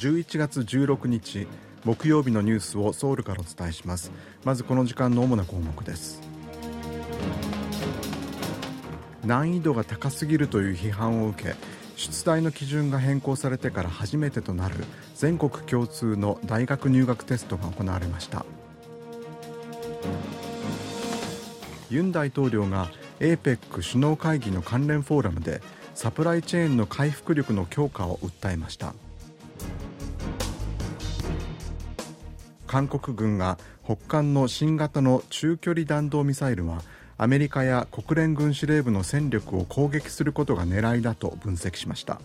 11月16日木曜日のニュースをソウルからお伝えします。まずこの時間の主な項目です。難易度が高すぎるという批判を受け出題の基準が変更されてから初めてとなる全国共通の大学入学テストが行われました。ユン大統領が APEC 首脳会議の関連フォーラムでサプライチェーンの回復力の強化を訴えました。韓国軍が北韓の新型の中距離弾道ミサイルはアメリカや国連軍司令部の戦力を攻撃することが狙いだと分析しました。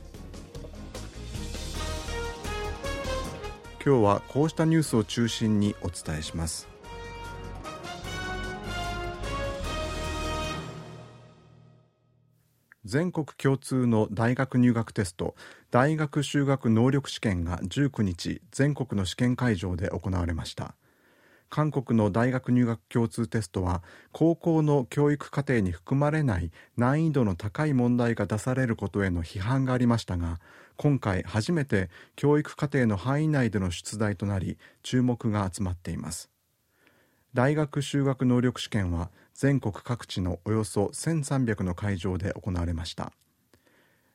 今日はこうしたニュースを中心にお伝えします。全国共通の大学入学テスト大学修学能力試験が19日全国の試験会場で行われました。韓国の大学入学共通テストは高校の教育課程に含まれない難易度の高い問題が出されることへの批判がありましたが今回初めて教育課程の範囲内での出題となり注目が集まっています。大学修学能力試験は全国各地のおよそ1300の会場で行われました。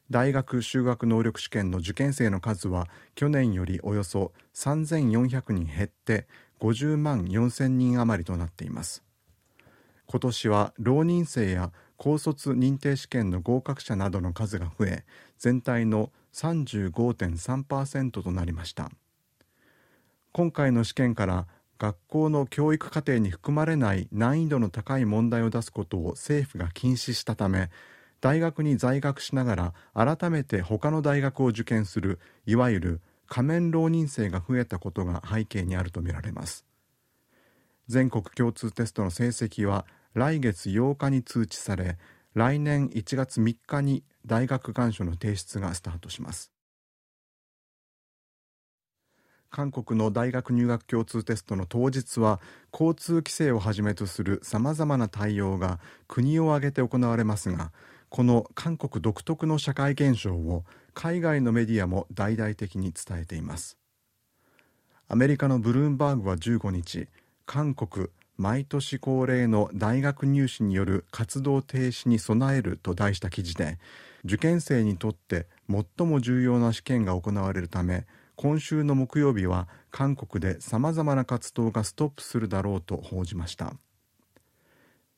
大学修学能力試験の受験生の数は去年よりおよそ3400人減って50万4000人余りとなっています。今年は浪人生や高卒認定試験の合格者などの数が増え全体の35.3%となりました。今回の試験から学校の教育課程に含まれない難易度の高い問題を出すことを政府が禁止したため大学に在学しながら改めて他の大学を受験するいわゆる仮面浪人生が増えたことが背景にあるとみられます。全国共通テストの成績は来月8日に通知され来年1月3日に大学願書の提出がスタートします。韓国の大学入学共通テストの当日は交通規制をはじめとするさまざまな対応が国を挙げて行われますがこの韓国独特の社会現象を海外のメディアも大々的に伝えています。アメリカのブルームバーグは15日韓国毎年恒例の大学入試による活動停止に備えると題した記事で受験生にとって最も重要な試験が行われるため今週の木曜日は韓国でさまざまな活動がストップするだろうと報じました。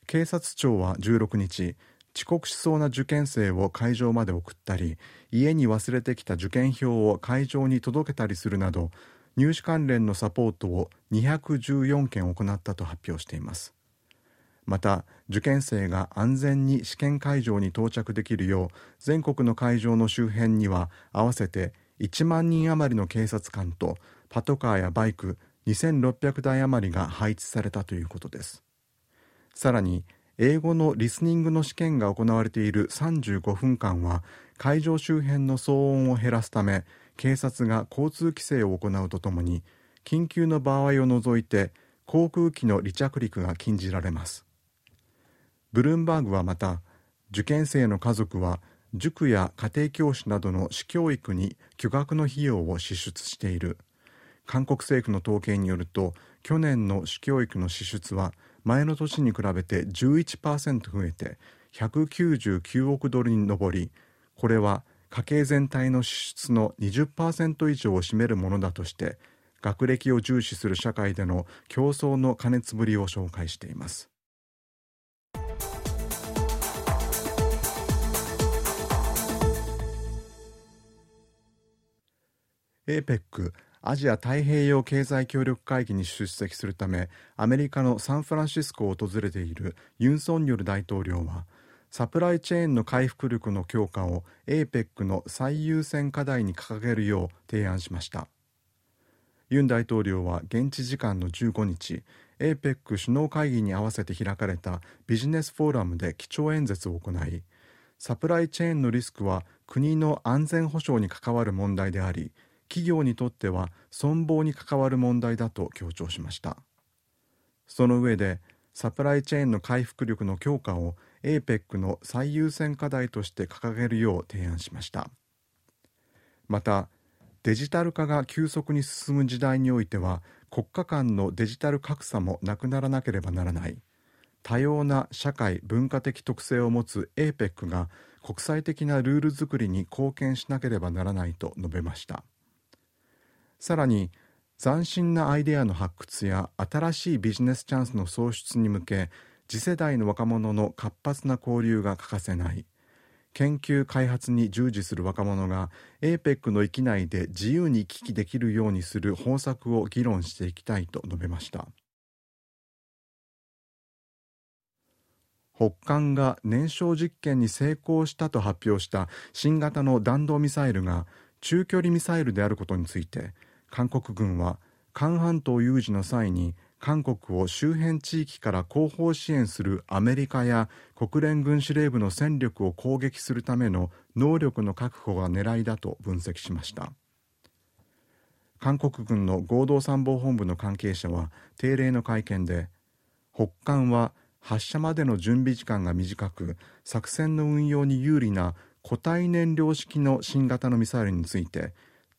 警察庁は16日遅刻しそうな受験生を会場まで送ったり家に忘れてきた受験票を会場に届けたりするなど入試関連のサポートを214件行ったと発表しています。また受験生が安全に試験会場に到着できるよう全国の会場の周辺には合わせて1万人余りの警察官とパトカーやバイク2600台余りが配置されたということです。さらに英語のリスニングの試験が行われている35分間は会場周辺の騒音を減らすため警察が交通規制を行うとともに緊急の場合を除いて航空機の離着陸が禁じられます。ブルームバーグはまた受験生の家族は塾や家庭教師などの私教育に巨額の費用を支出している。韓国政府の統計によると去年の私教育の支出は前の年に比べて11%増えて199億ドルに上りこれは家計全体の支出の20%以上を占めるものだとして学歴を重視する社会での競争の過熱ぶりを紹介しています。APEC アジア太平洋経済協力会議に出席するためアメリカのサンフランシスコを訪れているユン・ソンニョル大統領はサプライチェーンの回復力の強化を APEC の最優先課題に掲げるよう提案しました。ユン大統領は現地時間の15日 APEC 首脳会議に合わせて開かれたビジネスフォーラムで基調演説を行いサプライチェーンのリスクは国の安全保障に関わる問題であり企業にとっては存亡に関わる問題だと強調しました。その上でサプライチェーンの回復力の強化を APEC の最優先課題として掲げるよう提案しました。またデジタル化が急速に進む時代においては国家間のデジタル格差もなくならなければならない。多様な社会文化的特性を持つ APEC が国際的なルール作りに貢献しなければならないと述べました。さらに斬新なアイデアの発掘や新しいビジネスチャンスの創出に向け次世代の若者の活発な交流が欠かせない。研究開発に従事する若者が APEC の域内で自由に行き来できるようにする方策を議論していきたいと述べました。北韓が燃焼実験に成功したと発表した新型の弾道ミサイルが中距離ミサイルであることについて韓国軍は韓半島有事の際に韓国を周辺地域から後方支援するアメリカや国連軍司令部の戦力を攻撃するための能力の確保が狙いだと分析しました。韓国軍の合同参謀本部の関係者は定例の会見で北韓は発射までの準備時間が短く作戦の運用に有利な固体燃料式の新型のミサイルについて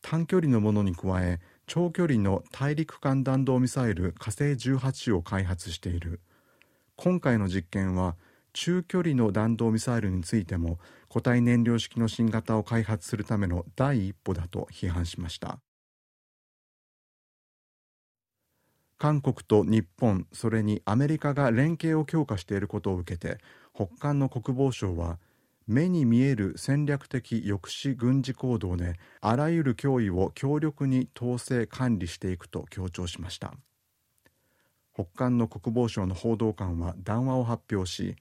短距離のものに加え長距離の大陸間弾道ミサイル火星18を開発している。今回の実験は中距離の弾道ミサイルについても固体燃料式の新型を開発するための第一歩だと批判しました。韓国と日本それにアメリカが連携を強化していることを受けて北韓の国防省は目に見える戦略的抑止軍事行動であらゆる脅威を強力に統制管理していくと強調しました。北韓の国防省の報道官は談話を発表し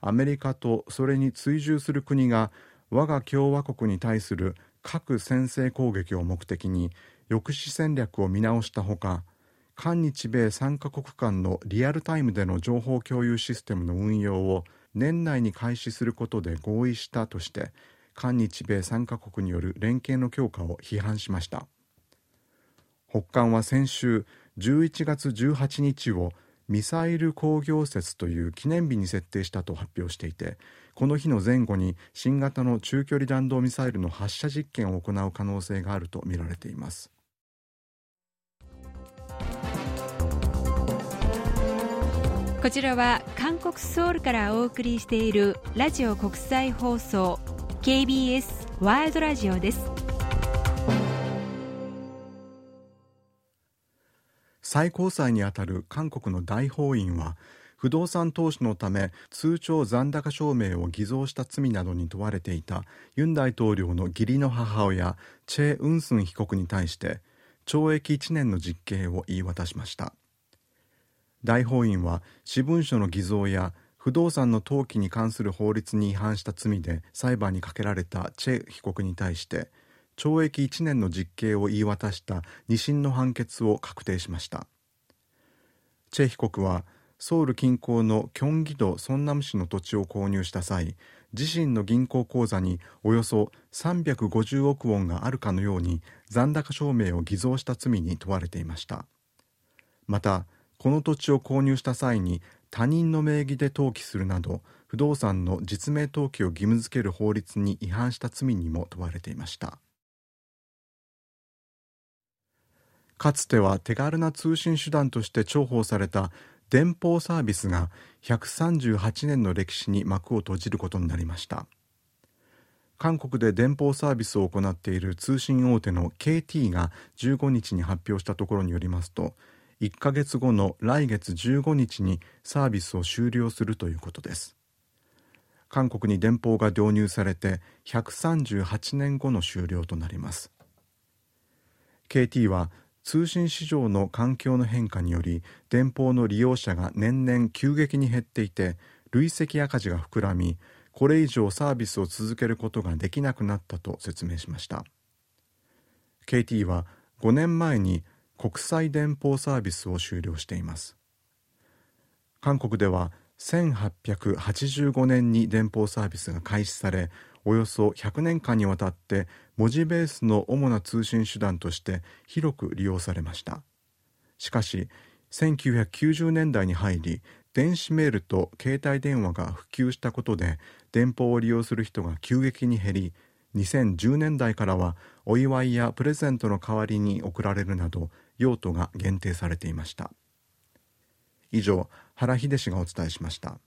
アメリカとそれに追従する国が我が共和国に対する核先制攻撃を目的に抑止戦略を見直したほか韓日米3カ国間のリアルタイムでの情報共有システムの運用を年内に開始することで合意したとして韓日米3カ国による連携の強化を批判しました。北韓は先週11月18日をミサイル工業節という記念日に設定したと発表していてこの日の前後に新型の中距離弾道ミサイルの発射実験を行う可能性があるとみられています。こちらは韓国ソウルからお送りしているラジオ国際放送 KBS ワールドラジオです。最高裁にあたる韓国の大法院は不動産投資のため通帳残高証明を偽造した罪などに問われていたユン大統領の義理の母親チェ・ウンスン被告に対して懲役1年の実刑を言い渡しました。大法院は私文書の偽造や不動産の登記に関する法律に違反した罪で裁判にかけられたチェ被告に対して懲役1年の実刑を言い渡した2審の判決を確定しました。チェ被告はソウル近郊のキョンギドソンナム市の土地を購入した際自身の銀行口座におよそ350億ウォンがあるかのように残高証明を偽造した罪に問われていました。またこの土地を購入した際に他人の名義で登記するなど不動産の実名登記を義務付ける法律に違反した罪にも問われていました。かつては手軽な通信手段として重宝された電報サービスが138年の歴史に幕を閉じることになりました。韓国で電報サービスを行っている通信大手の KT が15日に発表したところによりますと1ヶ月後の来月15日にサービスを終了するということです。韓国に電報が導入されて138年後の終了となります。KT は通信市場の環境の変化により電報の利用者が年々急激に減っていて累積赤字が膨らみこれ以上サービスを続けることができなくなったと説明しました。KT は5年前に国際電報サービスを終了しています。韓国では1885年に電報サービスが開始されおよそ100年間にわたって文字ベースの主な通信手段として広く利用されました。しかし1990年代に入り電子メールと携帯電話が普及したことで電報を利用する人が急激に減り2010年代からはお祝いやプレゼントの代わりに贈られるなど用途が限定されていました。以上原秀氏がお伝えしました。